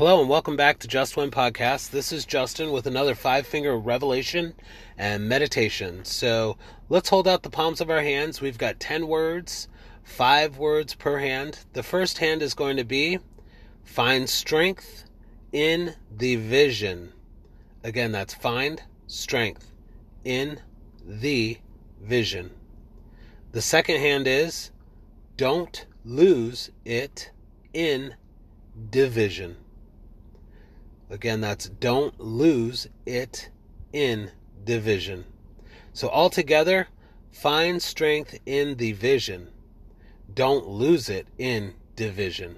Hello and welcome back to Just Wen Podcast. This is Justin with another five finger revelation and meditation. So let's hold out the palms of our hands. We've got 10 words, five words per hand. The first hand is going to be find strength in the vision. Again, that's find strength in the vision. The second hand is don't lose it in division. Again, that's don't lose it in division. So, altogether, find strength in the vision. Don't lose it in division.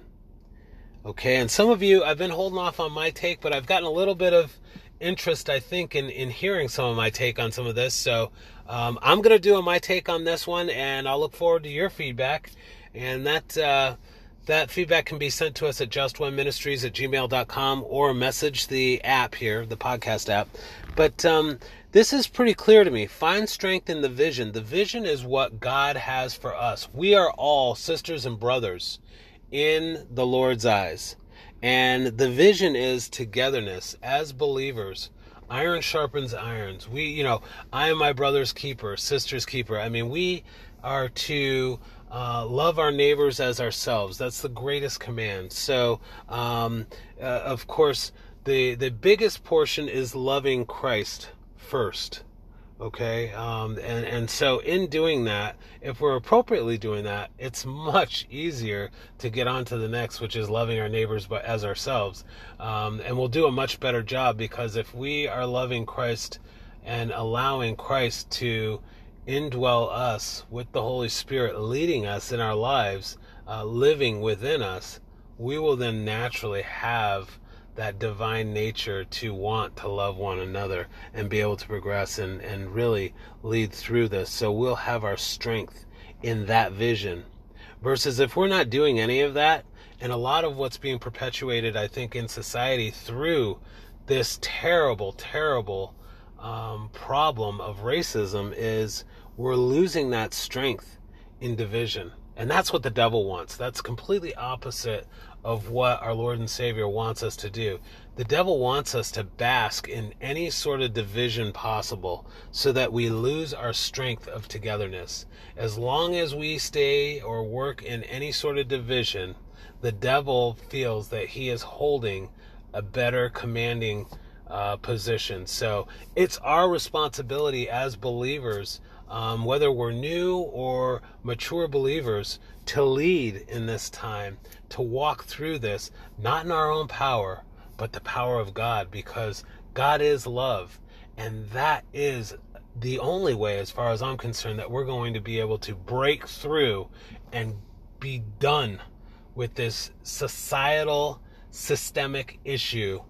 Okay, and some of you, I've been holding off on my take, but I've gotten a little bit of interest, I think, in, in hearing some of my take on some of this. So um, I'm going to do my take on this one, and I'll look forward to your feedback. And that. Uh, that feedback can be sent to us at justwenministries at gmail.com or message the app here, the podcast app. But um, this is pretty clear to me. Find strength in the vision. The vision is what God has for us. We are all sisters and brothers in the Lord's eyes. And the vision is togetherness as believers. Iron sharpens irons. We, you know, I am my brother's keeper, sister's keeper. I mean, we are to uh, love our neighbors as ourselves. That's the greatest command. So, um, uh, of course, the the biggest portion is loving Christ first. Okay, um, and and so in doing that, if we're appropriately doing that, it's much easier to get on to the next, which is loving our neighbors but as ourselves, um, and we'll do a much better job because if we are loving Christ and allowing Christ to indwell us with the Holy Spirit leading us in our lives, uh, living within us, we will then naturally have that divine nature to want to love one another and be able to progress and, and really lead through this. So we'll have our strength in that vision. Versus if we're not doing any of that, and a lot of what's being perpetuated, I think, in society through this terrible, terrible um, problem of racism is we're losing that strength in division. And that's what the devil wants. That's completely opposite of what our Lord and Savior wants us to do. The devil wants us to bask in any sort of division possible so that we lose our strength of togetherness. As long as we stay or work in any sort of division, the devil feels that he is holding a better commanding uh, position. So it's our responsibility as believers, um, whether we're new or mature believers, to lead in this time, to walk through this, not in our own power, but the power of God, because God is love. And that is the only way, as far as I'm concerned, that we're going to be able to break through and be done with this societal, systemic issue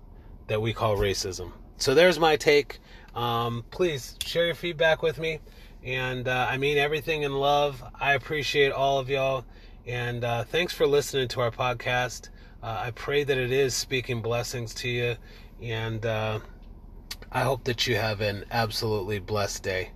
that we call racism. So there's my take. Um, please share your feedback with me. And uh, I mean everything in love. I appreciate all of y'all. And uh, thanks for listening to our podcast. Uh, I pray that it is speaking blessings to you. And uh, I hope that you have an absolutely blessed day.